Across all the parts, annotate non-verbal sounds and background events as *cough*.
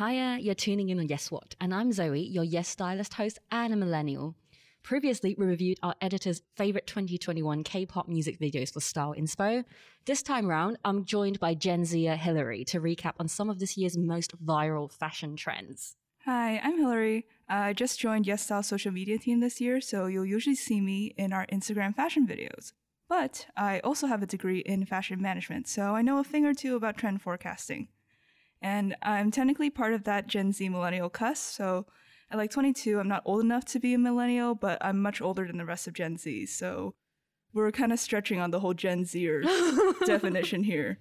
Hiya, you're tuning in on Yes What, and I'm Zoe, your Yes Stylist host and a millennial. Previously, we reviewed our editor's favorite 2021 K-pop music videos for Style Inspo. This time round, I'm joined by Gen Z Hillary to recap on some of this year's most viral fashion trends. Hi, I'm Hillary. Uh, I just joined YesStyle social media team this year, so you'll usually see me in our Instagram fashion videos. But I also have a degree in fashion management, so I know a thing or two about trend forecasting. And I'm technically part of that Gen Z millennial cusp, so at like 22, I'm not old enough to be a millennial, but I'm much older than the rest of Gen Z, so we're kind of stretching on the whole Gen Zer *laughs* definition here.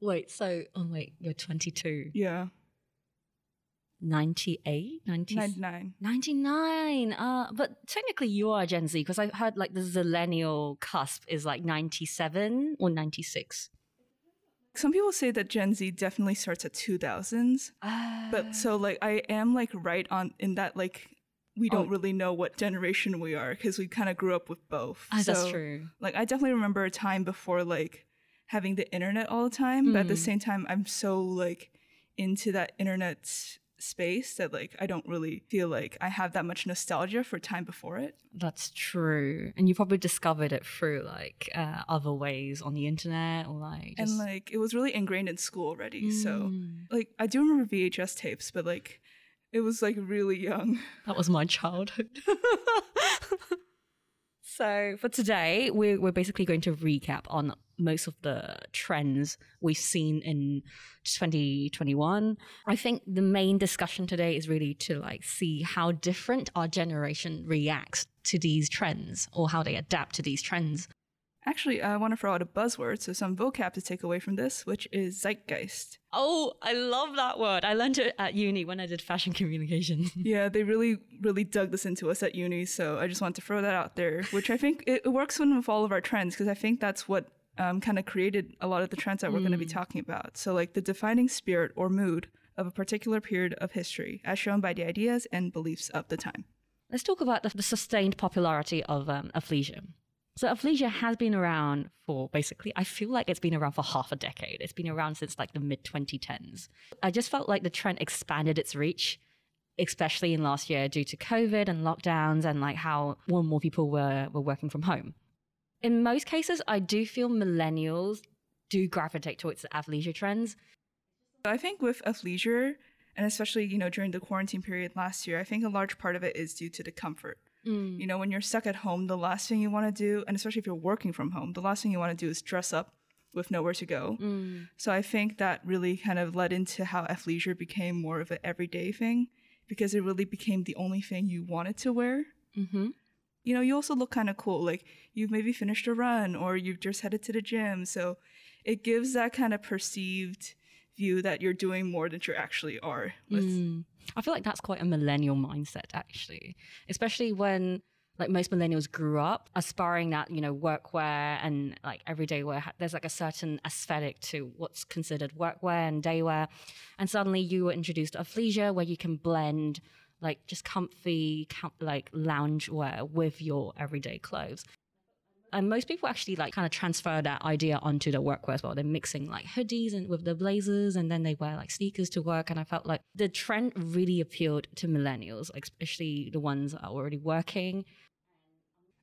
Wait, so, oh wait, you're 22. Yeah. 98? 90, 99. 99. Uh, but technically you are Gen Z because i've heard like the zillennial cusp is like 97 or 96. Some people say that Gen Z definitely starts at 2000s. But so like I am like right on in that like we don't Oh. really know what generation we are because we kind of grew up with both. Ah, that's true. Like I definitely remember a time before like having the internet all the time, but at the Mm. same time I'm so like into that internet space that like I don't really feel like I have that much nostalgia for time before it. That's true. And you probably discovered it through like uh, other ways on the internet or like just... And like it was really ingrained in school already. So Mm. like I do remember VHS tapes, but like it was like really young. That was my childhood. *laughs* *laughs* so for today, we're, we're basically going to recap on most of the trends we've seen in 2021. I think the main discussion today is really to like see how different our generation reacts to these trends or how they adapt to these trends. Actually, I want to throw out a buzzword, so some vocab to take away from this, which is zeitgeist. Oh, I love that word. I learned it at uni when I did fashion communication. *laughs* Yeah, they really, really dug this into us at uni, so I just want to throw that out there, which I think it, it works with all of our trends, because I think that's what um, kind of created a lot of the trends that we're going to be talking about. So, like the defining spirit or mood of a particular period of history, as shown by the ideas and beliefs of the time. Let's talk about the, the sustained popularity of um, athleisure. So athleisure has been around for basically, I feel like it's been around for half a decade. It's been around since like the mid 2010s. I just felt like the trend expanded its reach, especially in last year due to COVID and lockdowns and like how more and more people were, were working from home. In most cases, I do feel millennials do gravitate towards the athleisure trends. I think with athleisure, and especially you know during the quarantine period last year, I think a large part of it is due to the comfort. You know, when you're stuck at home, the last thing you want to do, and especially if you're working from home, the last thing you want to do is dress up with nowhere to go. So I think that really kind of led into how athleisure became more of an everyday thing because it really became the only thing you wanted to wear. Mm-hmm. You know, you also look kind of cool. Like you've maybe finished a run or you've just headed to the gym. So it gives that kind of perceived view that you're doing more than you actually are. Mm. I feel like that's quite a millennial mindset, actually, especially when like most millennials grew up aspiring that you know workwear and like everyday wear. There's like a certain aesthetic to what's considered workwear and daywear, and suddenly you were introduced to athleisure where you can blend like just comfy, com- like lounge wear with your everyday clothes. And most people actually like kind of transfer that idea onto the workwear as well. They're mixing like hoodies and with the blazers, and then they wear like sneakers to work. And I felt like the trend really appealed to millennials, especially the ones that are already working.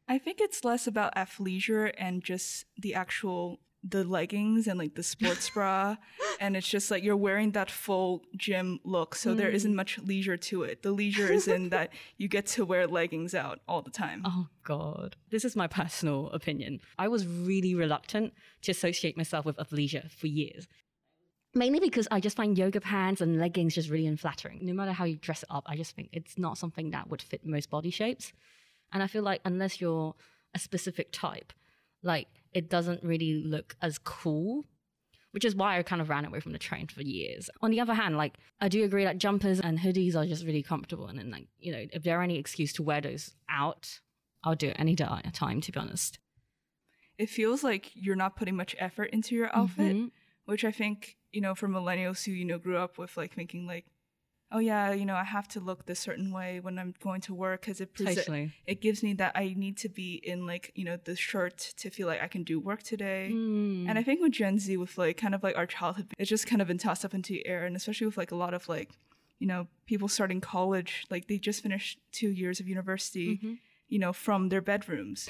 I think it's less about athleisure and just the actual the leggings and like the sports bra *laughs* and it's just like you're wearing that full gym look so there mm. isn't much leisure to it the leisure is in that *laughs* you get to wear leggings out all the time Oh God, this is my personal opinion. I was really reluctant to associate myself with athleisure for years. Mainly because I just find yoga pants and leggings just really unflattering. No matter how you dress it up, I just think it's not something that would fit most body shapes. And I feel like unless you're a specific type, like it doesn't really look as cool. Which is why I kind of ran away from the trend for years. On the other hand, like I do agree that jumpers and hoodies are just really comfortable, and then like you know, if there are any excuse to wear those out, I'll do it any time. To be honest, it feels like you're not putting much effort into your outfit Mhm. which i think you know for millennials who you know grew up with like thinking like oh yeah, you know, I have to look this certain way when I'm going to work because it prese- Totally. it gives me that I need to be in like you know the shirt to feel like I can do work today. Mm. And I think with Gen Z, with like kind of like our childhood, it's just kind of been tossed up into the air, and especially with like a lot of like, you know, people starting college, like they just finished two years of university, Mhm. you know, from their bedrooms.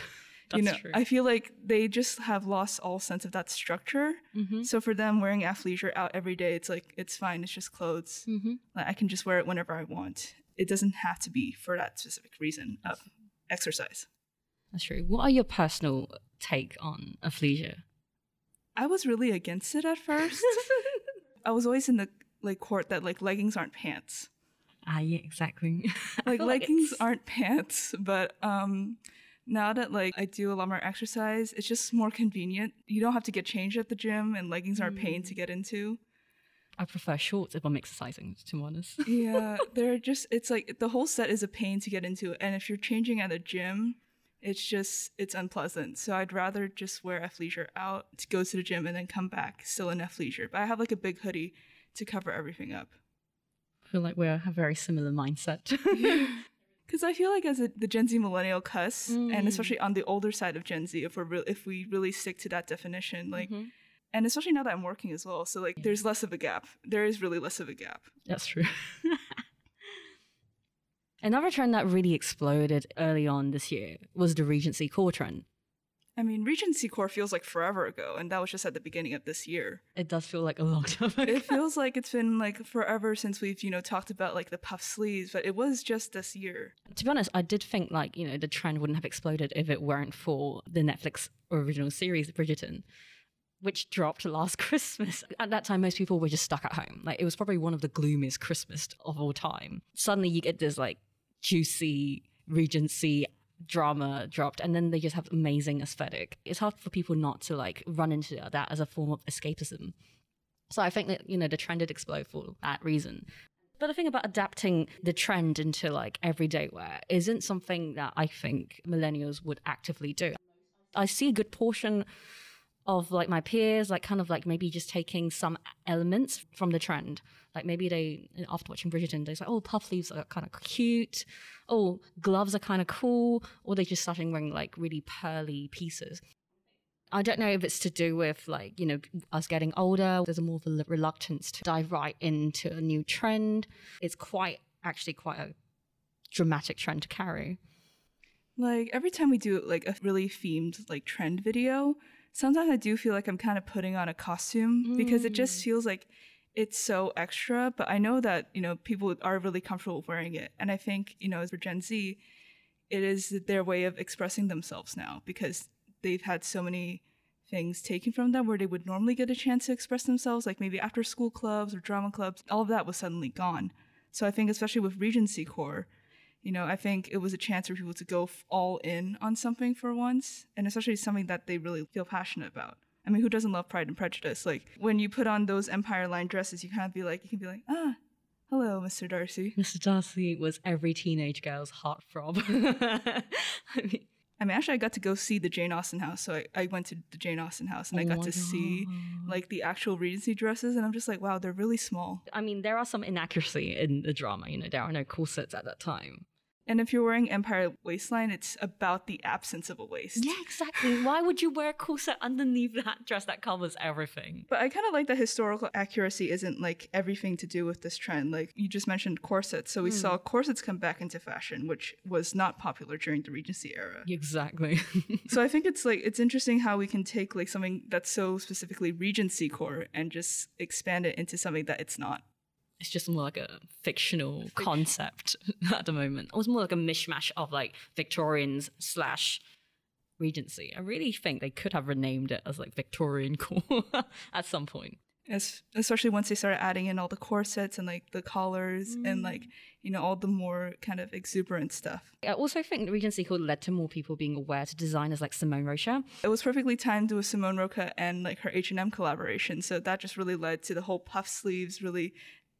That's you know, true. I feel like they just have lost all sense of that structure. Mhm. So for them, wearing athleisure out every day, it's like it's fine. It's just clothes. Mhm. Like I can just wear it whenever I want. It doesn't have to be for that specific reason of exercise. That's true. What are your personal take on athleisure? I was really against it at first. *laughs* I was always in the like court that like leggings aren't pants. Ah, yeah, exactly. *laughs* Like leggings it's- aren't pants, but um now that like I do a lot more exercise, it's just more convenient. You don't have to get changed at the gym and leggings aren't pain Mm. to get into. I prefer shorts if I'm exercising, to be honest. *laughs* Yeah, they're just it's like the whole set is a pain to get into and if you're changing at a gym, it's just it's unpleasant. So I'd rather just wear athleisure out to go to the gym and then come back still in athleisure. But I have like a big hoodie to cover everything up. I feel like we have a very similar mindset. *laughs* *laughs* Because I feel like as a, the Gen Z millennial cuss, and Mm. especially on the older side of Gen Z, if we're re- if we really stick to that definition, like, Mhm. and especially now that I'm working as well, so like, there's less of a gap. There is really less of a gap. That's true. *laughs* Another trend that really exploded early on this year was the Regency core trend. I mean, Regency Core feels like forever ago, and that was just at the beginning of this year. It does feel like a long *laughs* time ago. It feels like it's been like forever since we've you know talked about like the puff sleeves, but it was just this year. to be honest, I did think like, you know, the trend wouldn't have exploded if it weren't for the Netflix original series, Bridgerton, which dropped last *laughs* Christmas. At that time, most people were just stuck at home. Like, it was probably one of the gloomiest Christmas of all time. Suddenly, you get this like juicy Regency drama dropped, and then they just have amazing aesthetic. It's hard for people not to like run into that as a form of escapism. So I think that, you know, the trend did explode for that reason. But the thing about adapting the trend into like everyday wear isn't something that I think millennials would actively do. I see a good portion of like my peers, like kind of like maybe just taking some elements from the trend. Like maybe they, after watching Bridgerton, they say, oh, puff sleeves are kind of cute. Oh, gloves are kind of cool. Or they just starting wearing like really pearly pieces. I don't know if it's to do with like, you know, us getting older. There's a more of a reluctance to dive right into a new trend. It's quite, actually, quite a dramatic trend to carry. Like every time we do like a really themed like trend video, sometimes I do feel like I'm kind of putting on a costume because it just mm. feels like it's so extra. But I know that you know people are really comfortable wearing it, and I think you know for Gen Z, it is their way of expressing themselves now because they've had so many things taken from them where they would normally get a chance to express themselves, like maybe after school clubs or drama clubs. All of that was suddenly gone. So I think especially with Regency Core, you know, I think it was a chance for people to go all in on something for once, and especially something that they really feel passionate about. I mean, who doesn't love Pride and Prejudice? Like when you put on those Empire line dresses, you kind of be like, you can be like, ah, hello, Mr. Darcy. Mr. Darcy was every teenage girl's heartthrob. *laughs* I mean, I mean, actually, I got to go see the Jane Austen house, so I, I went to the Jane Austen house and I Oh got my to see like the actual Regency dresses, and I'm just like, wow, they're really small. I mean, there are some inaccuracy in the drama. You know, there are no corsets at that time. And if you're wearing Empire waistline, it's about the absence of a waist. Yeah, exactly. Why would you wear a corset underneath that dress that covers everything? But I kind of like that historical accuracy isn't like everything to do with this trend. Like you just mentioned corsets. So we hmm. saw corsets come back into fashion, which was not popular during the Regency era. Exactly. *laughs* so I think it's like it's interesting how we can take like something that's so specifically Regency core and just expand it into something that it's not. It's just more like a fictional concept *laughs* at the moment. It was more like a mishmash of like Victorians slash Regency. I really think they could have renamed it as like Victorian *laughs* core at some point. As, especially once they started adding in all the corsets and like the collars and mm. like you know all the more kind of exuberant stuff. I also think the Regency core led to more people being aware to designers like Simone Rocha. It was perfectly timed with Simone Rocha and like her H and M collaboration, so that just really led to the whole puff sleeves really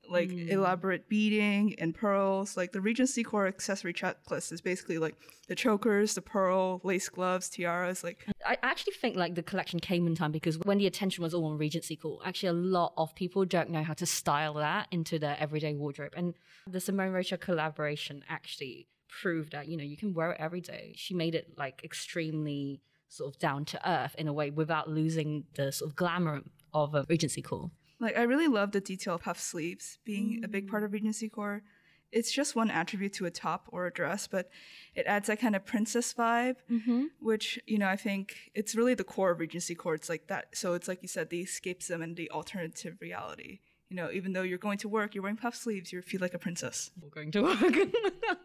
like Mm. elaborate beading and pearls. Like the Regency core accessory checklist is basically like the chokers, the pearl, lace gloves, tiaras. Like I actually think like the collection came in time because when the attention was all on Regency core, actually a lot of people don't know how to style that into their everyday wardrobe. And the Simone Rocha collaboration actually proved that, you know, you can wear it every day. She made it like extremely sort of down to earth in a way without losing the sort of glamour of a Regency core. Like I really love the detail of puff sleeves being a big part of Regency core. It's just one attribute to a top or a dress, but it adds that kind of princess vibe, Mm-hmm. which you know I think it's really the core of Regency core. It's like that. So it's like you said, the escapism and the alternative reality. You know, even though you're going to work, you're wearing puff sleeves, you feel like a princess. We're going to work. *laughs*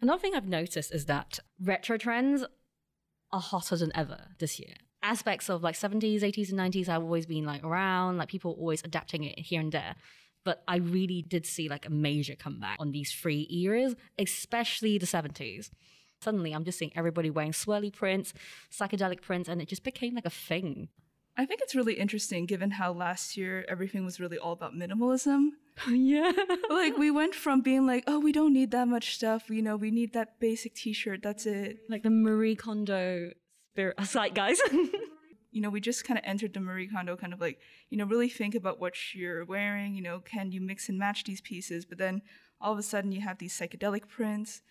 Another thing I've noticed is that retro trends are hotter than ever this year. Aspects of like 70s, 80s, and 90s have always been like around, like people always adapting it here and there. But I really did see like a major comeback on these three eras, especially the 70s. Suddenly, I'm just seeing everybody wearing swirly prints, psychedelic prints, and it just became like a thing. I think it's really interesting given how last year everything was really all about minimalism. *laughs* yeah. like we went from being like, oh, we don't need that much stuff. You know, we need that basic T-shirt. That's it. like the Marie Kondo spirit *laughs* aside, guys. *laughs* You know, we just kind of entered the Marie Kondo kind of like, you know, really think about what you're wearing. You know, can you mix and match these pieces? But then all of a sudden you have these psychedelic prints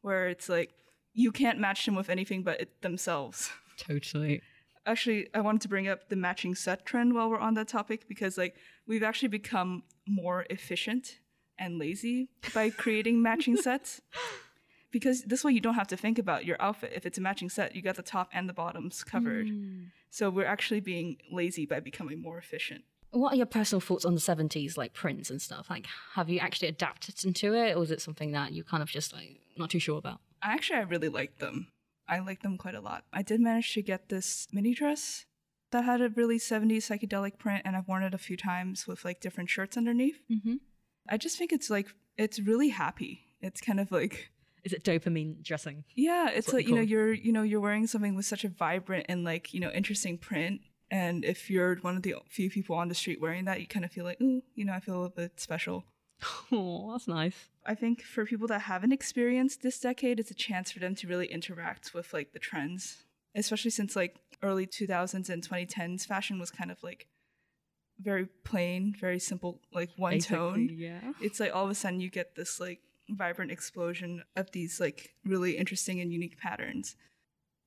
where it's like you can't match them with anything but it themselves. totally. Actually, I wanted to bring up the matching set trend while we're on that topic because like we've actually become more efficient and lazy by creating matching sets. *laughs* Because this way you don't have to think about your outfit. If it's a matching set, you got the top and the bottoms covered. So we're actually being lazy by becoming more efficient. What are your personal thoughts on the 70s, like prints and stuff? Like, have you actually adapted into it, or is it something that you kind of just like not too sure about? Actually, I really like them. I like them quite a lot. I did manage to get this mini dress that had a really 70s psychedelic print, and I've worn it a few times with like different shirts underneath. Mm-hmm. I just think it's like, it's really happy. It's kind of like, Is it dopamine dressing? Yeah, it's like you know you're you know you're wearing something with such a vibrant and like you know interesting print, and if you're one of the few people on the street wearing that, you kind of feel like ooh, you know, I feel a little bit special. *laughs* Oh, that's nice. I think for people that haven't experienced this decade, it's a chance for them to really interact with like the trends, especially since like early 2000s and 2010s fashion was kind of like very plain, very simple, like one tone Yeah. it's like all of a sudden you get this like vibrant explosion of these like really interesting and unique patterns.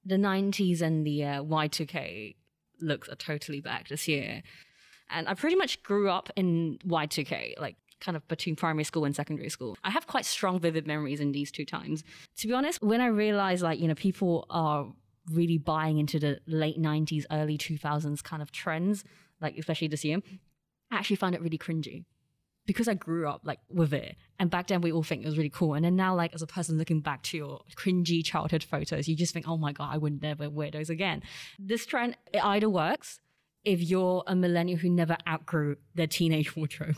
The 90s and the uh, Y2K looks are totally back this year. And I pretty much grew up in Y2K, like kind of between primary school and secondary school. I have quite strong, vivid memories in these two times. To be honest, when I realized, like, you know, people are really buying into the late 90s, early 2000s kind of trends, like, especially this year, I actually found it really cringy because I grew up like with it. And back then we all think it was really cool. And then now, like as a person looking back to your cringy childhood photos, you just think, oh my God, I would never wear those again. This trend, it either works if you're a millennial who never outgrew their teenage *laughs* wardrobe,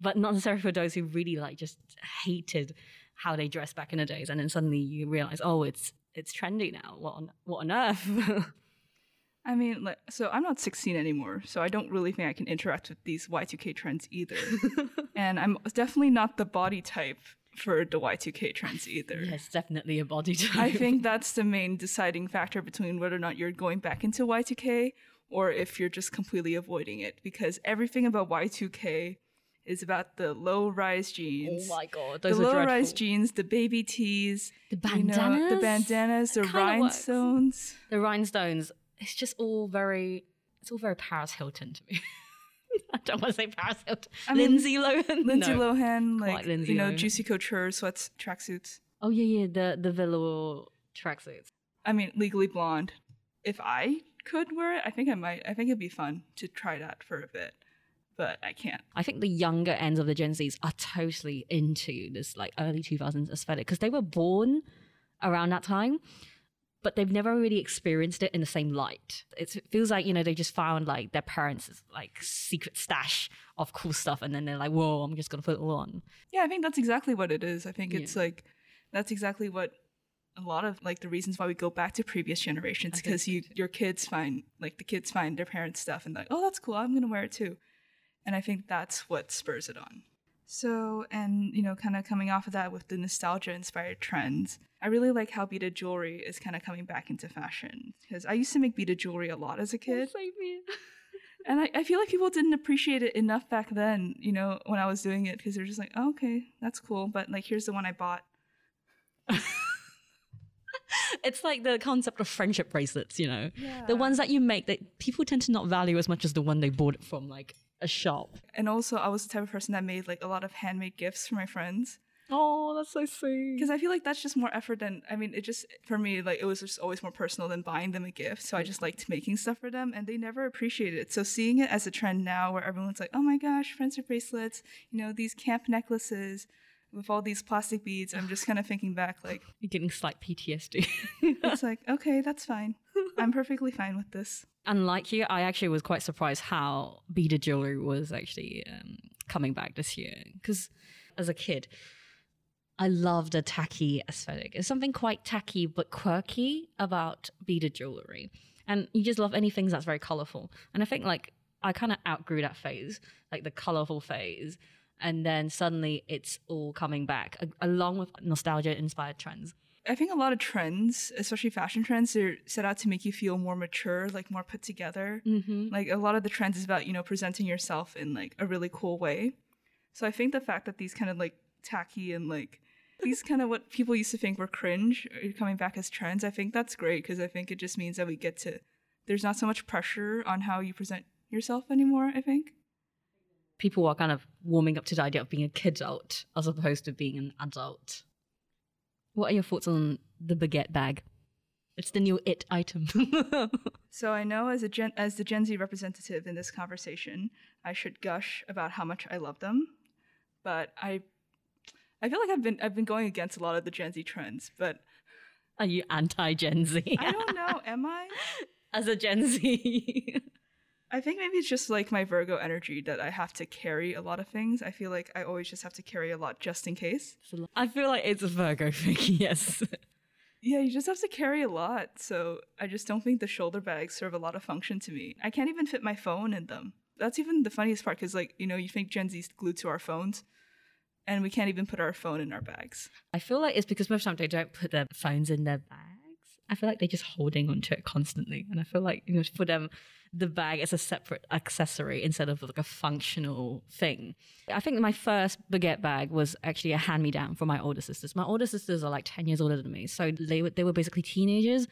but not necessarily for those who really like just hated how they dressed back in the days. And then suddenly you realize, oh, it's it's trendy now. What on what on earth? *laughs* I mean, like, so I'm not 16 anymore, so I don't really think I can interact with these Y2K trends either. *laughs* and I'm definitely not the body type for the Y2K trends either. yes, definitely a body type. I think *laughs* that's the main deciding factor between whether or not you're going back into Y2K or if you're just completely avoiding it because everything about Y2K is about the low rise jeans. Oh my god, the those are low rise jeans, the baby tees, The you know, the bandanas? bandanas, the Kinda works. rhinestones. the rhinestones. It's just all very. It's all very Paris Hilton to me. *laughs* I don't want to say Paris Hilton. I mean, Lindsay Lohan. Lindsay No. Lohan, quite like Lindsay you know, Lohan. Juicy Couture sweats, tracksuits. Oh yeah, yeah. The the velour tracksuits. I mean, Legally Blonde. If I could wear it, I think I might. I think it'd be fun to try that for a bit, but I can't. I think the younger ends of the Gen Zs are totally into this like early 2000s aesthetic because they were born around that time, but they've never really experienced it in the same light. It's, it feels like, you know, they just found like their parents' like secret stash of cool stuff and then they're like, whoa, I'm just going to put it all on. Yeah, I think that's exactly what it is. I think it's like that's exactly what a lot of like the reasons why we go back to previous generations because you your kids find like the kids find their parents' stuff and like, oh, that's cool. I'm gonna wear it too. And I think that's what spurs it on. So, and you know, kind of coming off of that with the nostalgia inspired trends, I really like how beaded jewelry is kind of coming back into fashion. Because I used to make beaded jewelry a lot as a kid. *laughs* *laughs* and I, I feel like people didn't appreciate it enough back then, you know, when I was doing it, because they're just like, oh, okay, that's cool. But like, here's the one I bought. *laughs* it's like the concept of friendship bracelets, you know, Yeah. the ones that you make that people tend to not value as much as the one they bought it from like a shop. And also, I was the type of person that made like a lot of handmade gifts for my friends. Oh, that's so sweet. because I feel like that's just more effort than I mean it just for me like it was just always more personal than buying them a gift so I just liked making stuff for them and they never appreciated it so seeing it as a trend now where everyone's like oh my gosh friendship bracelets you know these camp necklaces with all these plastic beads I'm just kind of thinking back like *laughs* You're getting slight PTSD. it's like okay that's fine I'm perfectly fine with this Unlike you, I actually was quite surprised how beaded jewelry was actually um, coming back this year. Because as a kid, I loved a tacky aesthetic. It's something quite tacky but quirky about beaded jewelry. And you just love anything that's very colorful. And I think like I kind of outgrew that phase, like the colorful phase. And then suddenly it's all coming back along with nostalgia inspired trends. I think a lot of trends especially fashion trends they're set out to make you feel more mature like more put together Mm-hmm. like a lot of the trends is about you know presenting yourself in like a really cool way so i think the fact that these kind of like tacky and like these kind of what people used to think were cringe are coming back as trends i think that's great because i think it just means that we get to there's not so much pressure on how you present yourself anymore i think people are kind of warming up to the idea of being a kidult as opposed to being an adult. What are your thoughts on the baguette bag? It's the new it item. *laughs* so i know as a gen as the gen z representative in this conversation i should gush about how much i love them but i i feel like i've been i've been going against a lot of the gen z trends but are you anti Gen Z? i don't know am i *laughs* As a Gen Z. I think maybe it's just like my Virgo energy that I have to carry a lot of things. I feel like I always just have to carry a lot just in case. I feel like it's a Virgo thing, *laughs* yes. Yeah, you just have to carry a lot. So I just don't think the shoulder bags serve a lot of function to me. I can't even fit my phone in them. That's even the funniest part because, like, you know, you think Gen Z's glued to our phones and we can't even put our phone in our bags. I feel like it's because most of the time they don't put their phones in their bags. I feel like they're just holding onto it constantly. And I feel like, you know, for them, the bag is a separate accessory instead of like a functional thing. I think my first baguette bag was actually a hand me down from my older sisters. My older sisters are like 10 years older than me. So they were, they were basically teenagers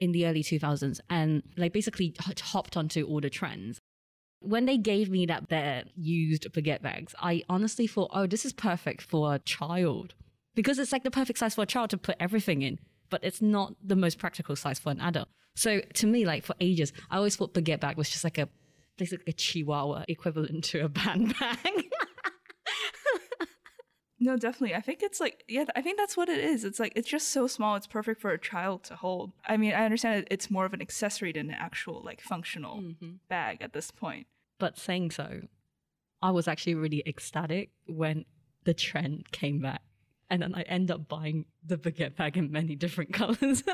in the early 2000s and they basically hopped onto all the trends. When they gave me that their used baguette bags, I honestly thought, oh, this is perfect for a child because it's like the perfect size for a child to put everything in, but it's not the most practical size for an adult. So to me, like for ages, I always thought baguette bag was just like a basically a chihuahua equivalent to a *laughs* band bag. No, definitely. I think it's like, yeah, I think that's what it is. It's like, it's just so small. It's perfect for a child to hold. I mean, I understand it, it's more of an accessory than an actual, like, functional mm-hmm. bag at this point. But saying so, I was actually really ecstatic when the trend came back. And then I end up buying the baguette bag in many different *laughs* colors.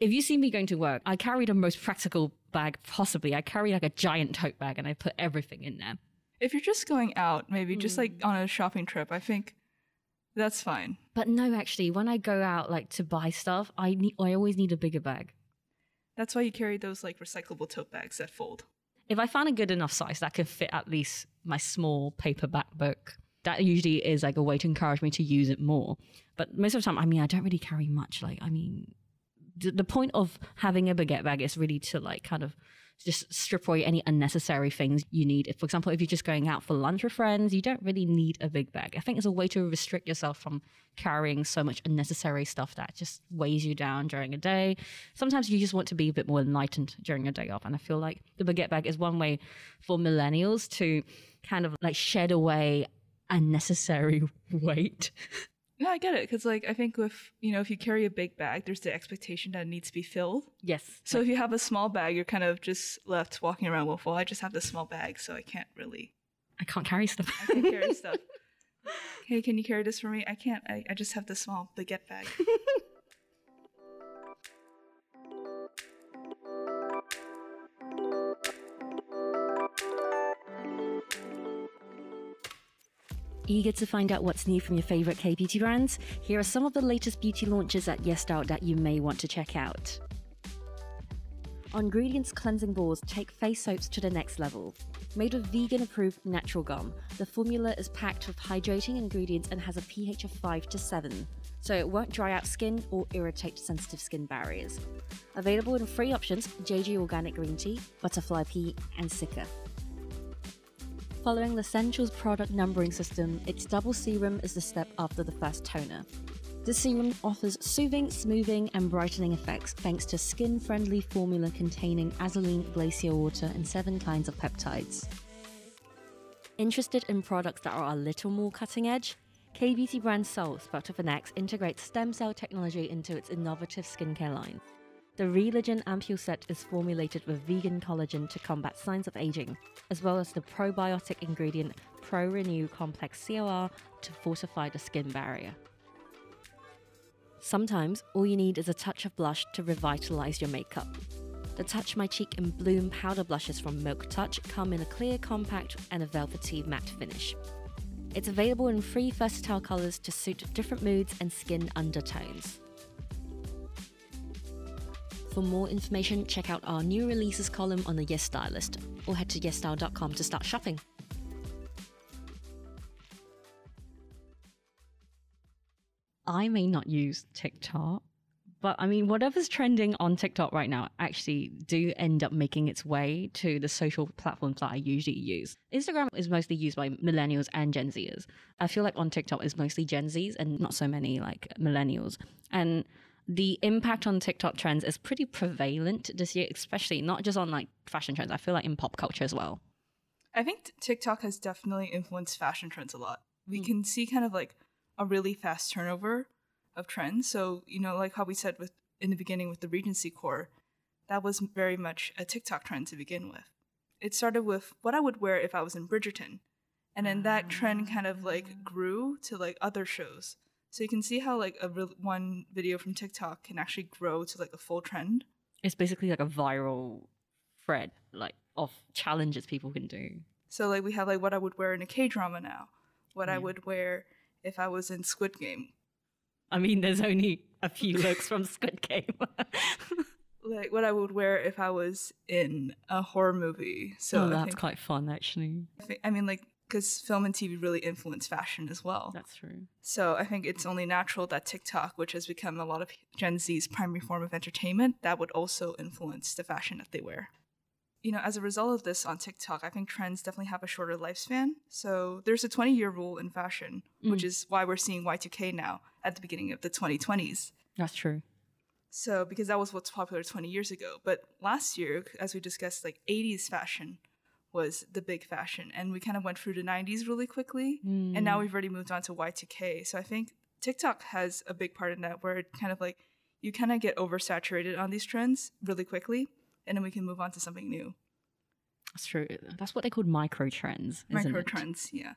if you see me going to work, I carry the most practical bag possibly. I carry like a giant tote bag and I put everything in there. If you're just going out, maybe just like mm. on a shopping trip, I think that's fine. But no, actually, when I go out like to buy stuff, I need I always need a bigger bag. That's why you carry those like recyclable tote bags that fold. If I find a good enough size that can fit at least my small paperback book, that usually is like a way to encourage me to use it more. But most of the time, I mean, I don't really carry much. Like, I mean, the, point of having a baguette bag is really to like kind of just strip away any unnecessary things you need. If, for example, if you're just going out for lunch with friends, you don't really need a big bag. I think it's a way to restrict yourself from carrying so much unnecessary stuff that just weighs you down during a day. Sometimes you just want to be a bit more enlightened during your day off. And I feel like the baguette bag is one way for millennials to kind of like shed away unnecessary *laughs* weight. No, I get it because like I think with you know if you carry a big bag, there's the expectation that it needs to be filled. Yes. So if you have a small bag, you're kind of just left walking around with, well, I just have this small bag, so I can't really I can't carry stuff. I can't carry *laughs* stuff. Hey, can you carry this for me? I can't. I, I just have this small baguette bag. *laughs* Eager to find out what's new from your favorite K beauty brands? Here are some of the latest beauty launches at YesStyle that you may want to check out. Ingredients cleansing balls take face soaps to the next level. Made with vegan approved natural gum, the formula is packed with hydrating ingredients and has a pH of 5 to 7, so it won't dry out skin or irritate sensitive skin barriers. Available in three options JG Organic Green Tea, Butterfly Pea, and Cica. Following the Essentials product numbering system, its double serum is the step after the first toner. This serum offers soothing, smoothing, and brightening effects thanks to skin friendly formula containing azulene glacier water and seven kinds of peptides. Interested in products that are a little more cutting edge? KBT brand an X, integrates stem cell technology into its innovative skincare line. The Religen Ampule set is formulated with vegan collagen to combat signs of aging, as well as the probiotic ingredient Pro Renew Complex COR to fortify the skin barrier. Sometimes all you need is a touch of blush to revitalize your makeup. The Touch My Cheek and Bloom powder blushes from Milk Touch come in a clear, compact, and a velvety matte finish. It's available in three versatile colors to suit different moods and skin undertones. For more information, check out our new releases column on the Yes Stylist or head to yesstyle.com to start shopping. I may not use TikTok, but I mean, whatever's trending on TikTok right now actually do end up making its way to the social platforms that I usually use. Instagram is mostly used by millennials and Gen Zers. I feel like on TikTok is mostly Gen Zs and not so many like millennials. And the impact on TikTok trends is pretty prevalent this year, especially not just on like fashion trends. I feel like in pop culture as well. I think TikTok has definitely influenced fashion trends a lot. We mm. can see kind of like a really fast turnover of trends. So, you know, like how we said with in the beginning with the Regency core, that was very much a TikTok trend to begin with. It started with what I would wear if I was in Bridgerton. And then that trend kind of like grew to like other shows. So you can see how like a one video from TikTok can actually grow to like a full trend. It's basically like a viral thread like of challenges people can do. So like we have like what I would wear in a K drama now, what yeah. I would wear if I was in Squid Game. I mean, there's only a few looks from Squid Game. *laughs* like what I would wear if I was in a horror movie. So oh, that's think, quite fun, actually. I, think, I mean, like because film and TV really influence fashion as well. That's true. So I think it's only natural that TikTok, which has become a lot of Gen Z's primary form of entertainment, that would also influence the fashion that they wear you know, as a result of this on TikTok, I think trends definitely have a shorter lifespan. So there's a 20 year rule in fashion, mm. which is why we're seeing Y2K now at the beginning of the 2020s. That's true. So, because that was what's popular 20 years ago. But last year, as we discussed, like 80s fashion was the big fashion. And we kind of went through the 90s really quickly. Mm. And now mm. we've already moved on to Y2K. So I think TikTok has a big part in that where it kind of like, you kind of get oversaturated on these trends really quickly and then we can move on to something new. That's true. That's what they called micro trends. Micro trends, yeah.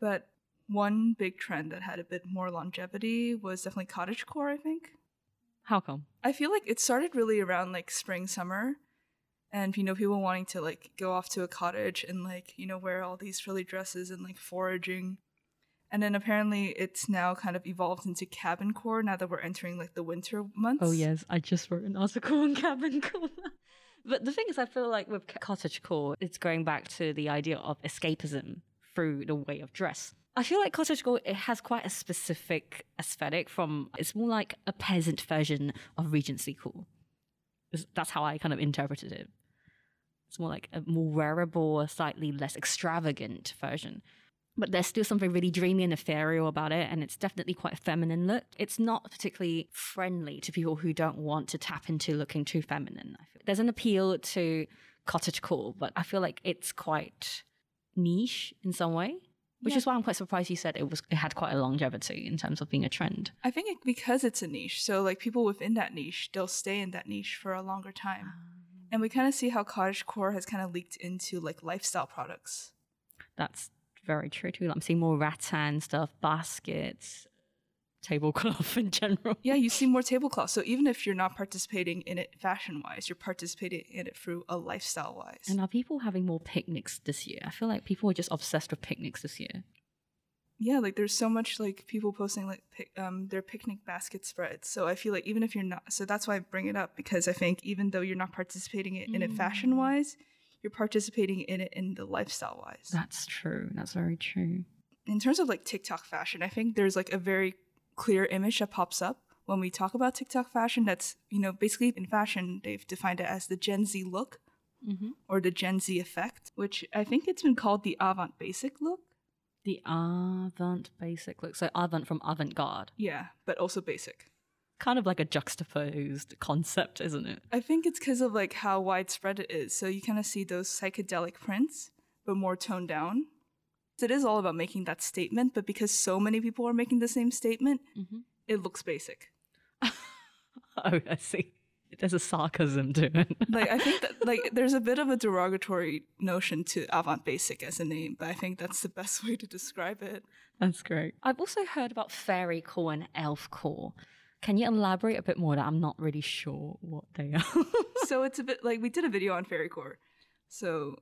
But one big trend that had a bit more longevity was definitely cottagecore, I think. How come? I feel like it started really around like spring, summer. And you know, people wanting to like go off to a cottage and like, you know, wear all these frilly dresses and like foraging. And then apparently it's now kind of evolved into cabin core now that we're entering like the winter months. Oh yes, I just wrote an article on cabin core. but the thing is, I feel like with cottage core, it's going back to the idea of escapism through the way of dress. I feel like cottage core it has quite a specific aesthetic. From it's more like a peasant version of Regency core. That's how I kind of interpreted it. It's more like a more wearable, slightly less extravagant version but there's still something really dreamy and ethereal about it. And it's definitely quite a feminine look. It's not particularly friendly to people who don't want to tap into looking too feminine. There's an appeal to cottage core, but I feel like it's quite niche in some way. Which yeah. is why I'm quite surprised you said it was it had quite a longevity in terms of being a trend. I think it, because it's a niche, so like people within that niche, they'll stay in that niche for a longer time. Ah. And we kind of see how cottage core has kind of leaked into like lifestyle products. That's very true too. I'm seeing more rattan stuff, baskets, tablecloth *laughs* in general. Yeah, you see more tablecloth. So even if you're not participating in it fashion wise, you're participating in it through a lifestyle wise. And are people having more picnics this year? I feel like people are just obsessed with picnics this year. Yeah, like there's so much like people posting like pic- um their picnic basket spreads. So I feel like even if you're not, so that's why I bring it up because I think even though you're not participating in it fashion wise, you're participating in it in the lifestyle wise. That's true. That's very true. In terms of like TikTok fashion, I think there's like a very clear image that pops up when we talk about TikTok fashion. That's you know basically in fashion they've defined it as the Gen Z look Mm-hmm. or the Gen Z effect, which I think it's been called the avant basic look. The avant basic look. So avant from avant garde. Yeah, but also basic. Kind of like a juxtaposed concept, isn't it? I think it's because of like how widespread it is. So you kind of see those psychedelic prints, but more toned down. So It is all about making that statement, but because so many people are making the same statement, Mhm. it looks basic. *laughs* Oh, I see. There's a sarcasm to it. *laughs* Like I think that like there's a bit of a derogatory notion to avant basic as a name, but I think that's the best *laughs* way to describe it. That's great. I've also heard about fairy core and elf core. Can you elaborate a bit more? That I'm not really sure what they are. *laughs* so it's a bit like we did a video on fairycore. So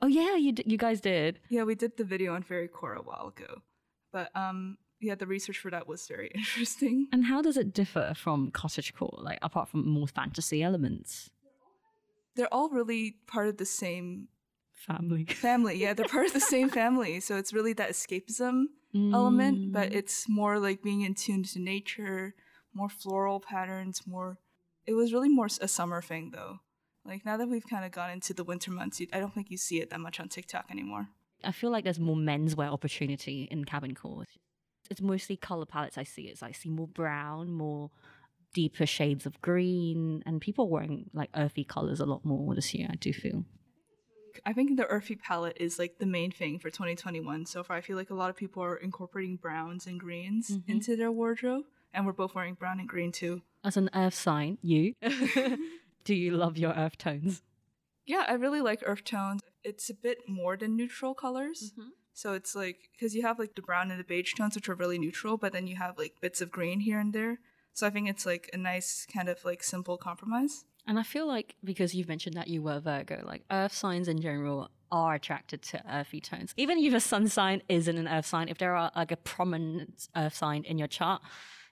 oh yeah, you d- you guys did. yeah, we did the video on fairycore a while ago, but um yeah, the research for that was very *laughs* interesting. And how does it differ from cottagecore? Like apart from more fantasy elements, They're all really part of the same family *laughs* family. Yeah, they're part of the same family. So it's really that escapism element, but mm. it's more like being in tune to nature, more floral patterns, more. It was really more a summer thing though. Like now that we've kind of gone into the winter months, I don't think you see it that much on TikTok anymore. I feel like there's more menswear opportunity in cabin core. It's mostly color palettes I see. It's I see more brown, more deeper shades of green, and people wearing like earthy colors a lot more this year. I do feel. I think the earthy palette is like the main thing for 2021 so far. I feel like a lot of people are incorporating browns and greens Mhm. into their wardrobe, and we're both wearing brown and green too. As an earth sign, you *laughs* do you love your earth tones? Yeah, I really like earth tones. It's a bit more than neutral colors. Mm-hmm. So it's like because you have like the brown and the beige tones, which are really neutral, but then you have like bits of green here and there. So I think it's like a nice kind of like simple compromise. And I feel like because you've mentioned that you were Virgo, like earth signs in general are attracted to earthy tones. Even if a sun sign isn't an earth sign, if there are like a prominent earth sign in your chart,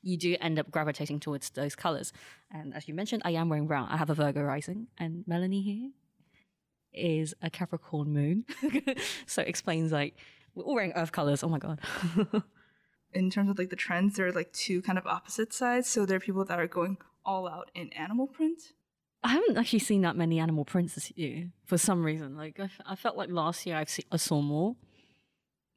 you do end up gravitating towards those colors. And as you mentioned, I am wearing brown. I have a Virgo rising, and Melanie here is a Capricorn moon. *laughs* so it explains like we're all wearing earth colors. Oh my god. *laughs* In terms of like the trends, there are like two kind of opposite sides. So there are people that are going all out in animal print. I haven't actually seen that many animal prints this year for some reason. Like I, f- I felt like last year I've seen, I saw more.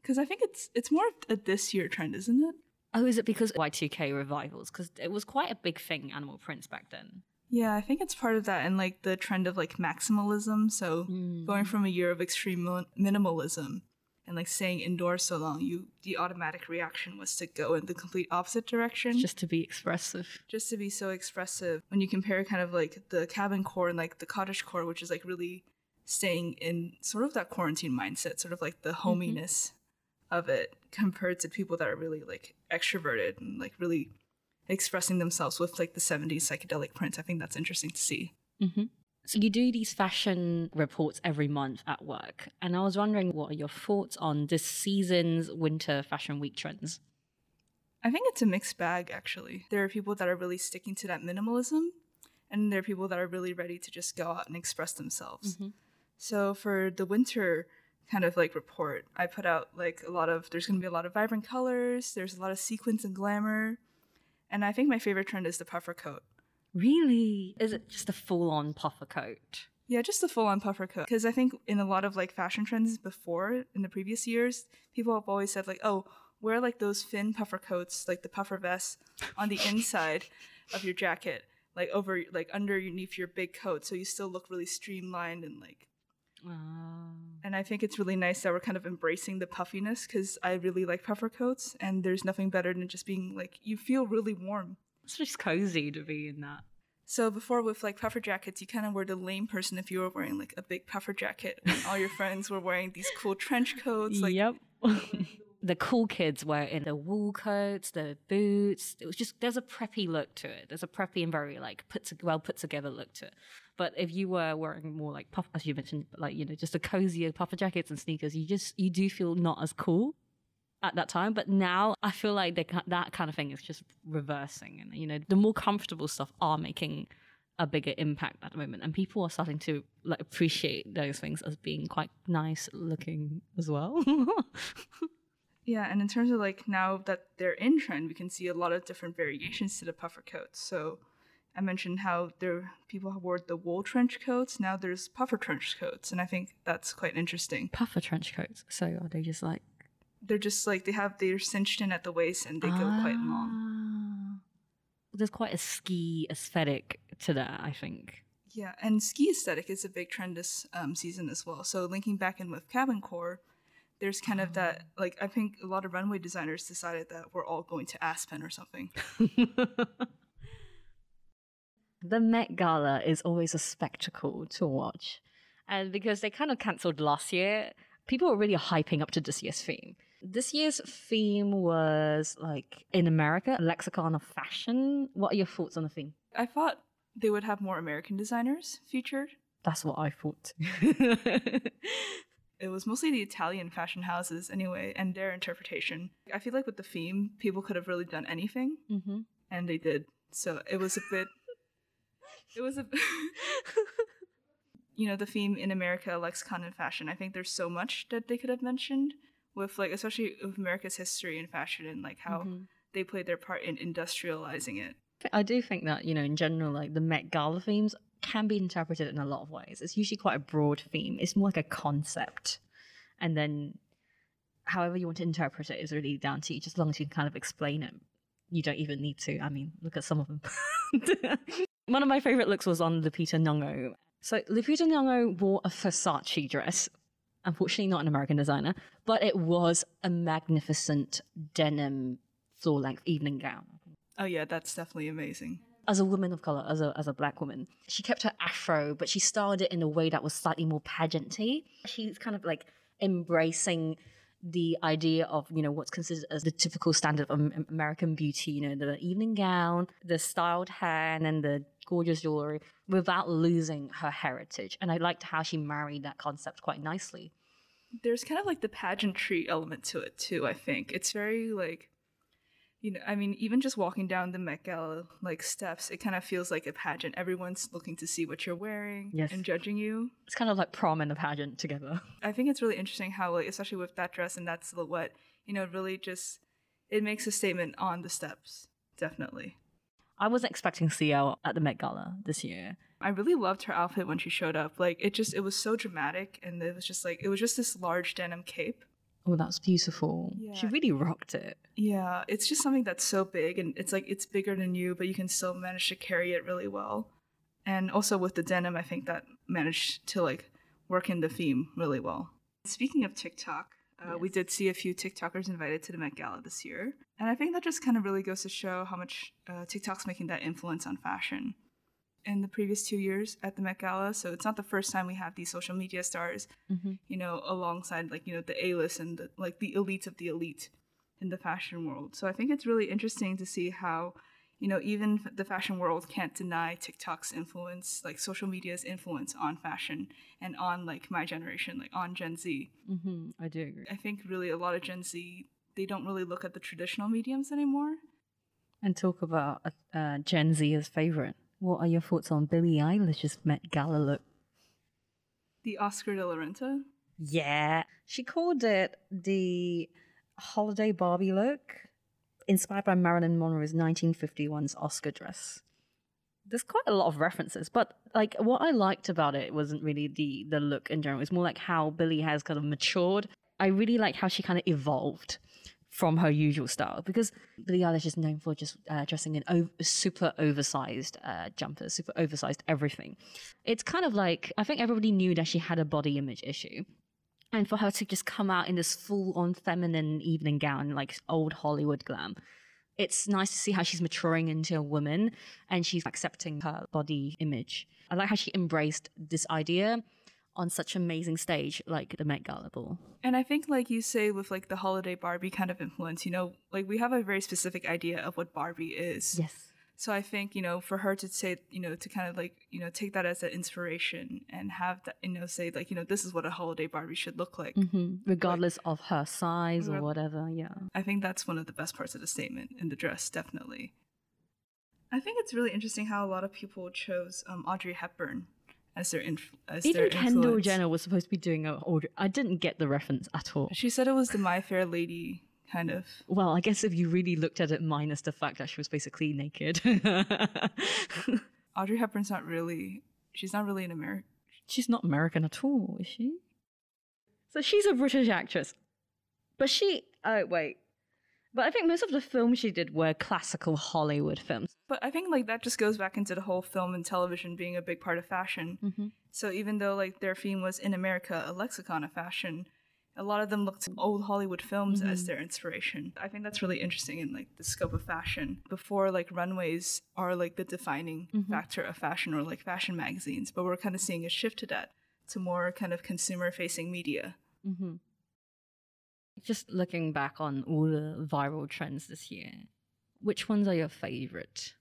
Because I think it's it's more of a this year trend, isn't it? Oh, is it because Y2K revivals? Because it was quite a big thing, animal prints back then. Yeah, I think it's part of that and like the trend of like maximalism. So Mm. going from a year of extreme min- minimalism and like staying indoors so long, you the automatic reaction was to go in the complete opposite direction. Just to be expressive. just to be so expressive when you compare kind of like the cabin core and like the cottage core which is like really staying in sort of that quarantine mindset sort of like the hominess of it compared to people that are really like extroverted and like really expressing themselves with like the 70s psychedelic prints i think that's interesting to see hmm So you do these fashion reports every month at work, and I was wondering what are your thoughts on this season's winter fashion week trends? i think it's a mixed bag actually there are people that are really sticking to that minimalism and there are people that are really ready to just go out and express themselves mm-hmm. So for the winter kind of like report, I put out like a lot of there's going to be a lot of vibrant colors, there's a lot of sequins and glamour. And I think my favorite trend is the puffer coat. Really? Is it just a full-on puffer coat? Yeah, just a full on puffer coat. Because I think in a lot of like fashion trends before in the previous years, people have always said like, oh, wear like those thin puffer coats, like the puffer vests on the inside *laughs* of your jacket, like over like underneath your big coat, so you still look really streamlined and like Ah. And I think it's really nice that we're kind of embracing the puffiness because I really like puffer coats, and there's nothing better than just being like you feel really warm. It's just cozy to be in that. So before with like puffer jackets, you kind of were the lame person if you were wearing like a big puffer jacket, and all your *laughs* friends were wearing these cool trench coats. Like yep. *laughs* the cool kids were in the wool coats, the boots. It was just there's a preppy look to it. There's a preppy and very like put to, well put together look to it. But if you were wearing more like puff, as you mentioned, like you know, just a cozier puffer jackets and sneakers, you just you do feel not as cool. At that time. But now I feel like they, that kind of thing is just reversing. And, you know, the more comfortable stuff are making a bigger impact at the moment. And people are starting to like appreciate those things as being quite nice looking as well. *laughs* Yeah, and in terms of like now that they're in trend, we can see a lot of different variations to the puffer coats. So I mentioned how there people wore the wool trench coats. Now there's puffer trench coats, and I think that's quite interesting. Puffer trench coats. So are they just like They're just like they have they're cinched in at the waist and they go quite long. Ah. There's quite a ski aesthetic to that, I think. Yeah, and ski aesthetic is a big trend this um, season as well. So linking back in with cabin core, there's kind of that like I think a lot of runway designers decided that we're all going to Aspen or something. *laughs* the Met Gala is always a spectacle to watch. And because they kind of cancelled last year, people were really hyping up to this year's theme. This year's theme was like in America, a lexicon of fashion. What are your thoughts on the theme? I thought they would have more American designers featured. That's what I thought. *laughs* It was mostly the Italian fashion houses anyway, and their interpretation. I feel like with the theme, people could have really done anything, mm-hmm. and they did. So it was a bit. *laughs* It was a. *laughs* you know, the theme in America, lexicon and fashion. I think there's so much that they could have mentioned with, like, especially with America's history in fashion and like how Mm-hmm. they played their part in industrializing it. I do think that, you know, in general, like the Met Gala themes can be interpreted in a lot of ways. It's usually quite a broad theme, it's more like a concept. And then however you want to interpret it is really down to you, just as long as you can kind of explain it. You don't even need to. I mean, look at some of them. *laughs* One of my favorite looks was on Lupita Nyong'o. So Lupita Nyong'o wore a Versace dress. Unfortunately, not an American designer, but it was a magnificent denim floor length evening gown Oh, yeah, that's definitely amazing. as a woman of color, as a as a black woman, she kept her afro, but she styled it in a way that was slightly more pageanty. She's kind of like embracing the idea of you know what's considered as the typical standard of American beauty. You know, the evening gown, the styled hair, and then the gorgeous jewelry, without losing her heritage. And I liked how she married that concept quite nicely. there's kind of like the pageantry element to it too i think it's very like you know i mean even just walking down the met gala like steps it kind of feels like a pageant everyone's looking to see what you're wearing Yes. and judging you It's kind of like prom and a pageant together. *laughs* i think it's really interesting how like especially with that dress and that silhouette you know really just it makes a statement on the steps definitely I wasn't expecting CL at the Met Gala this year. I really loved her outfit when she showed up. Like it just it was so dramatic and it was just like it was just this large denim cape. Oh, that's beautiful. She really rocked it. Yeah, it's just something that's so big and it's like it's bigger than you, but you can still manage to carry it really well. And also with the denim, I think that managed to like work in the theme really well. Speaking of TikTok, uh, we did see a few TikTokers invited to the Met Gala this year. And I think that just kind of really goes to show how much uh, TikTok's making that influence on fashion. In the previous two years at the Met Gala, so it's not the first time we have these social media stars you know, alongside like, you know, the A-list and the, like the elites of the elite in the fashion world. So I think it's really interesting to see how, you know, even the fashion world can't deny TikTok's influence, like social media's influence on fashion and on like my generation, like on Gen Z. Mm-hmm, I do agree. I think really a lot of Gen Z, they don't really look at the traditional mediums anymore. And talk about uh, Gen Z's favorite. What are your thoughts on Billie Eilish's Met Gala look? The Oscar de la Renta. Yeah, she called it the holiday Barbie look, inspired by Marilyn Monroe's 1951's Oscar dress. There's quite a lot of references, but like what I liked about it wasn't really the the look in general. It's more like how Billie has kind of matured. I really like how she kind of evolved from her usual style because Billie Eilish is known for just uh, dressing in o- super oversized uh, jumpers, super oversized everything. It's kind of like I think everybody knew that she had a body image issue, and for her to just come out in this full on feminine evening gown, like old Hollywood glam, it's nice to see how she's maturing into a woman and she's accepting her body image. I like how she embraced this idea on such an amazing stage like the Met Gala ball. And I think, like you say, with like the holiday Barbie kind of influence, you know, like we have a very specific idea of what Barbie is. Yes. So I think, you know, for her to say, you know, to kind of like, you know, take that as an inspiration and have that, you know, say like, you know, this is what a holiday Barbie should look like. hmm Regardless of her size or whatever. Yeah. I think that's one of the best parts of the statement in the dress, definitely. I think it's really interesting how a lot of people chose um, Audrey Hepburn as their inf- as Even their Kendall influence. Jenner was supposed to be doing Audrey. I didn't get the reference at all. She said it was the My Fair Lady kind of. Well, I guess if you really looked at it, minus the fact that she was basically naked. *laughs* Audrey Hepburn's not really. She's not really an American. she's not American at all, is she? So she's a British actress. But she. Oh, wait. But I think most of the films she did were classical Hollywood films. But I think like that just goes back into the whole film and television being a big part of fashion. Mm-hmm. So even though like their theme was in America, a lexicon of fashion, a lot of them looked to old Hollywood films as their inspiration. I think that's really interesting in like the scope of fashion. Before like runways are like the defining factor of fashion or like fashion magazines, but we're kind of seeing a shift to that to more kind of consumer facing media. Mm-hmm. Just looking back on all the viral trends this year, which ones are your favorite?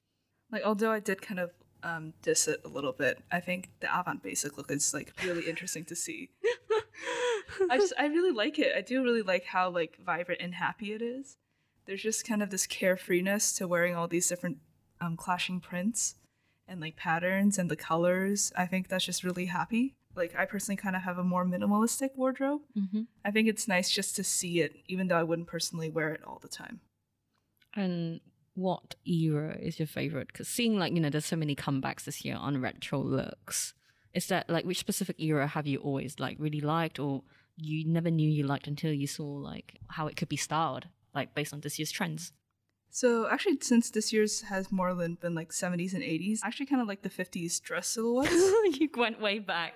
Like although I did kind of um, diss it a little bit, I think the avant basic look is like really interesting to see. *laughs* I just I really like it. I do really like how like vibrant and happy it is. There's just kind of this carefreeness to wearing all these different um, clashing prints and like patterns and the colors. I think that's just really happy. Like I personally kind of have a more minimalistic wardrobe. Mm-hmm. I think it's nice just to see it, even though I wouldn't personally wear it all the time. And what era is your favorite? Because seeing like you know, there's so many comebacks this year on retro looks. Is that like which specific era have you always like really liked, or you never knew you liked until you saw like how it could be styled, like based on this year's trends? So actually, since this year's has more than been like 70s and 80s, I actually kind of like the 50s dress silhouettes. *laughs* you went way back.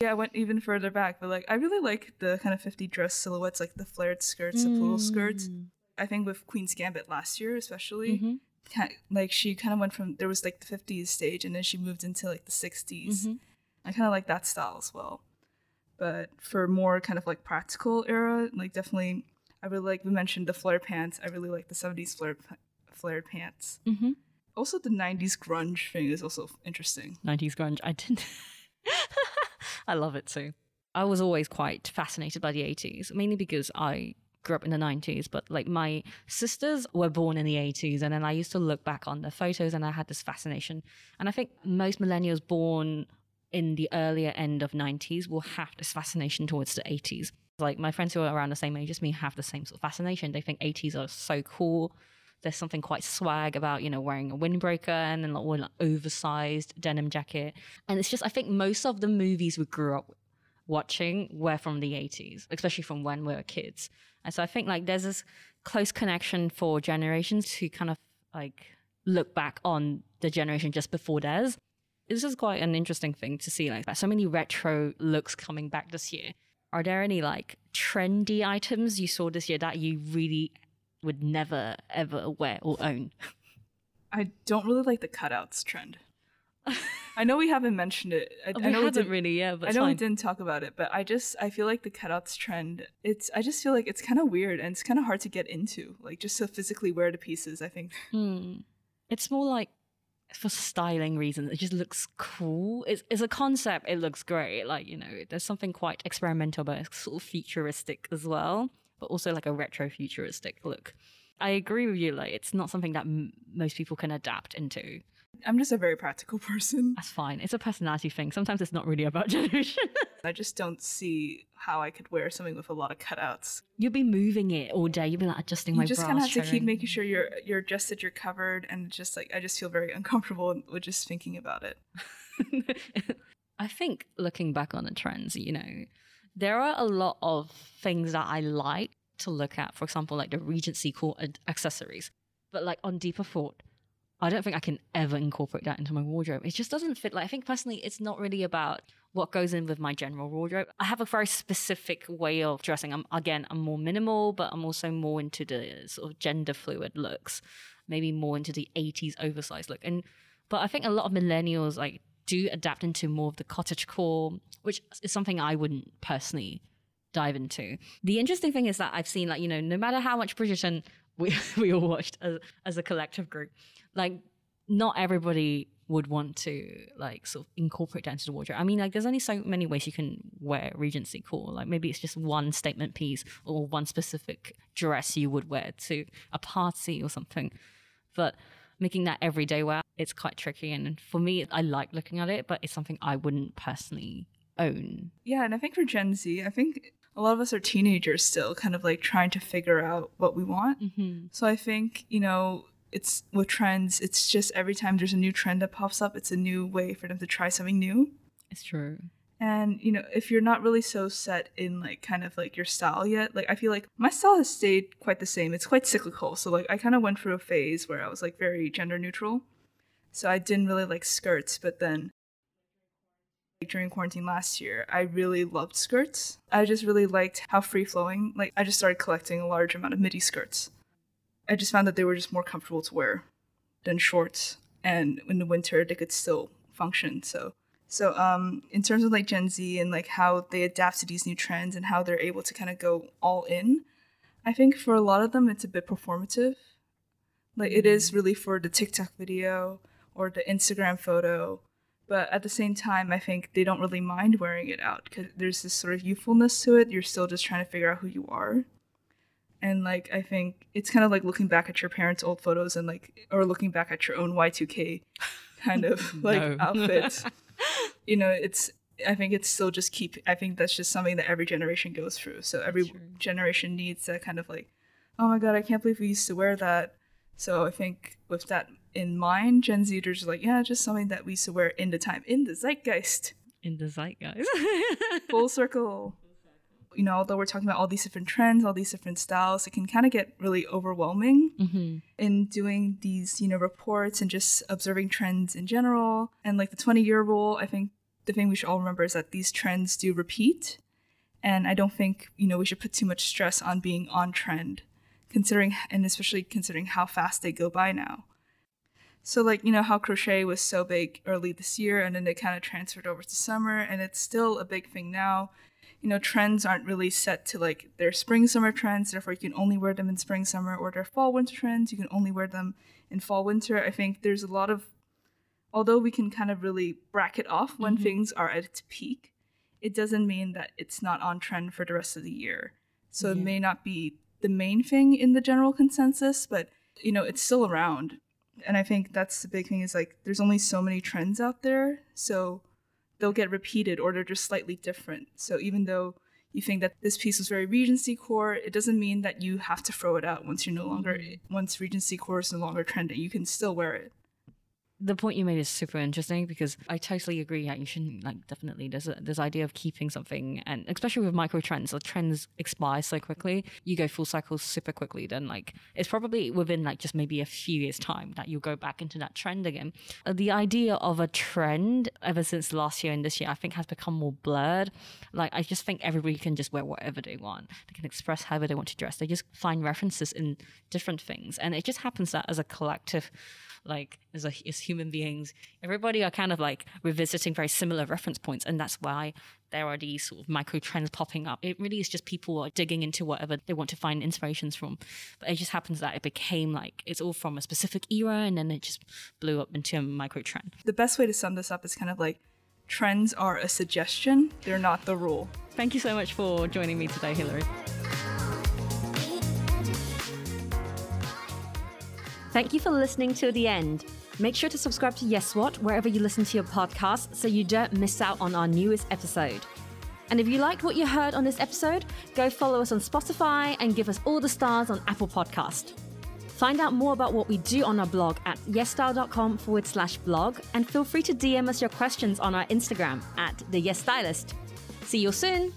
yeah, I went even further back, but like I really like the kind of 50 dress silhouettes, like the flared skirts, the poodle skirts. Mm. I think with Queen's Gambit last year, especially, Mhm. ki- like she kind of went from there was like the 50s stage, and then she moved into like the 60s. Mhm. I kind of like that style as well. But for more kind of like practical era, like definitely, I really like we mentioned the flare pants. I really like the 70s flare flared pants. Mm-hmm. Also, the 90s grunge thing is also interesting. 90s grunge. I didn't. *laughs* I love it too. I was always quite fascinated by the 80s, mainly because I grew up in the 90s, but like my sisters were born in the 80s. And then I used to look back on the photos and I had this fascination. And I think most millennials born in the earlier end of 90s will have this fascination towards the 80s. Like my friends who are around the same age as me have the same sort of fascination. They think 80s are so cool there's something quite swag about you know wearing a windbreaker and then like, or like oversized denim jacket and it's just i think most of the movies we grew up watching were from the 80s especially from when we were kids and so i think like there's this close connection for generations to kind of like look back on the generation just before theirs this is quite an interesting thing to see like so many retro looks coming back this year are there any like trendy items you saw this year that you really would never ever wear or own. I don't really like the cutouts trend. *laughs* I know we haven't mentioned it. I, we I know we haven't didn't really, yeah, but I know we didn't talk about it, but I just I feel like the cutouts trend. It's I just feel like it's kind of weird and it's kind of hard to get into. Like just to physically wear the pieces. I think *laughs* Hmm. It's more like for styling reasons. It just looks cool. It's, it's a concept. It looks great. Like you know, there's something quite experimental, but it's sort of futuristic as well, but also like a retro futuristic look. I agree with you. Like it's not something that m- most people can adapt into. I'm just a very practical *laughs* person. That's fine. It's a personality thing. Sometimes it's not really about *laughs* generation. I just don't see how I could wear something with a lot of cutouts. You'd be moving it all day. You'd be like adjusting You my You just kind of have to keep making sure you're you're adjusted, you're covered, and just like I just feel very uncomfortable *laughs* with just thinking about it. I think looking back on the trends, you know, there are a lot of things that I like to look at. For example, like the Regency core ad- accessories. But like on deeper thought, I don't think I can ever incorporate that into my wardrobe. It just doesn't fit. Like I think personally, it's not really about what goes in with my general wardrobe. I have a very specific way of dressing. I'm again, I'm more minimal, but I'm also more into the sort of gender fluid looks. Maybe more into the 80s oversized look. And but I think a lot of millennials like do adapt into more of the cottage core, which is something I wouldn't personally dive into. The interesting thing is that I've seen like, you know, no matter how much Bridgerton we, *laughs* we all watched as, as a collective group, like not everybody would want to like sort of incorporate that into the wardrobe. I mean, like there's only so many ways you can wear Regency core. Like maybe it's just one statement piece or one specific dress you would wear to a party or something. But making that everyday wear, it's quite tricky. And for me, I like looking at it, but it's something I wouldn't personally own. Yeah, and I think for Gen Z, I think a lot of us are teenagers still, kind of like trying to figure out what we want. Mm-hmm. So I think, you know, it's with trends, it's just every time there's a new trend that pops up, it's a new way for them to try something new. It's true. And, you know, if you're not really so set in like kind of like your style yet, like I feel like my style has stayed quite the same. It's quite cyclical. So like I kind of went through a phase where I was like very gender neutral. So I didn't really like skirts, but then during quarantine last year, I really loved skirts. I just really liked how free flowing. Like I just started collecting a large amount of midi skirts. I just found that they were just more comfortable to wear than shorts, and in the winter they could still function. So, so um, in terms of like Gen Z and like how they adapt to these new trends and how they're able to kind of go all in, I think for a lot of them it's a bit performative. Like it is really for the TikTok video or the Instagram photo, but at the same time, I think they don't really mind wearing it out because there's this sort of youthfulness to it. You're still just trying to figure out who you are and like i think it's kind of like looking back at your parents old photos and like or looking back at your own y2k *laughs* kind of like No. outfits *laughs* you know it's i think it's still just keep i think that's just something that every generation goes through so every generation needs that kind of like oh my god i can't believe we used to wear that so i think with that in mind gen zers are like yeah just something that we used to wear in the time in the zeitgeist In the zeitgeist. full *laughs* circle. You know, although we're talking about all these different trends, all these different styles, it can kind of get really overwhelming mm-hmm. in doing these, you know, reports and just observing trends in general. And like the 20 year rule, I think the thing we should all remember is that these trends do repeat. And I don't think, you know, we should put too much stress on being on trend, considering, and especially considering how fast they go by now. So, like, you know, how crochet was so big early this year and then it kind of transferred over to summer and it's still a big thing now. You know, trends aren't really set to like their spring summer trends, therefore, you can only wear them in spring summer, or their fall winter trends, you can only wear them in fall winter. I think there's a lot of, although we can kind of really bracket off when Mhm. things are at its peak, it doesn't mean that it's not on trend for the rest of the year. So it may not be the main thing in the general consensus, but you know, it's still around. And I think that's the big thing is like there's only so many trends out there, so they'll get repeated or they're just slightly different. So even though you think that this piece was very Regency core, it doesn't mean that you have to throw it out once you're no longer mm. once Regency core is no longer trending. You can still wear it. The point you made is super interesting because I totally agree. Yeah, you shouldn't like definitely there's a this idea of keeping something and especially with micro trends, the trends expire so quickly. You go full cycle super quickly. Then like it's probably within like just maybe a few years time that you'll go back into that trend again. Uh, the idea of a trend ever since last year and this year, I think has become more blurred. Like I just think everybody can just wear whatever they want. They can express however they want to dress. They just find references in different things, and it just happens that as a collective like as a, as human beings everybody are kind of like revisiting very similar reference points and that's why there are these sort of micro trends popping up. It really is just people are digging into whatever they want to find inspirations from. But it just happens that it became like it's all from a specific era and then it just blew up into a micro trend The best way to sum this up is kind of like trends are a suggestion, they're not the rule. thank you so much for joining me today hillary Thank you for listening to the end. Make sure to subscribe to Yes What wherever you listen to your podcast so you don't miss out on our newest episode. And if you liked what you heard on this episode, go follow us on Spotify and give us all the stars on Apple Podcast. Find out more about what we do on our blog at yesstyle.com forward slash blog and feel free to DM us your questions on our Instagram at the Yes Stylist. See you soon!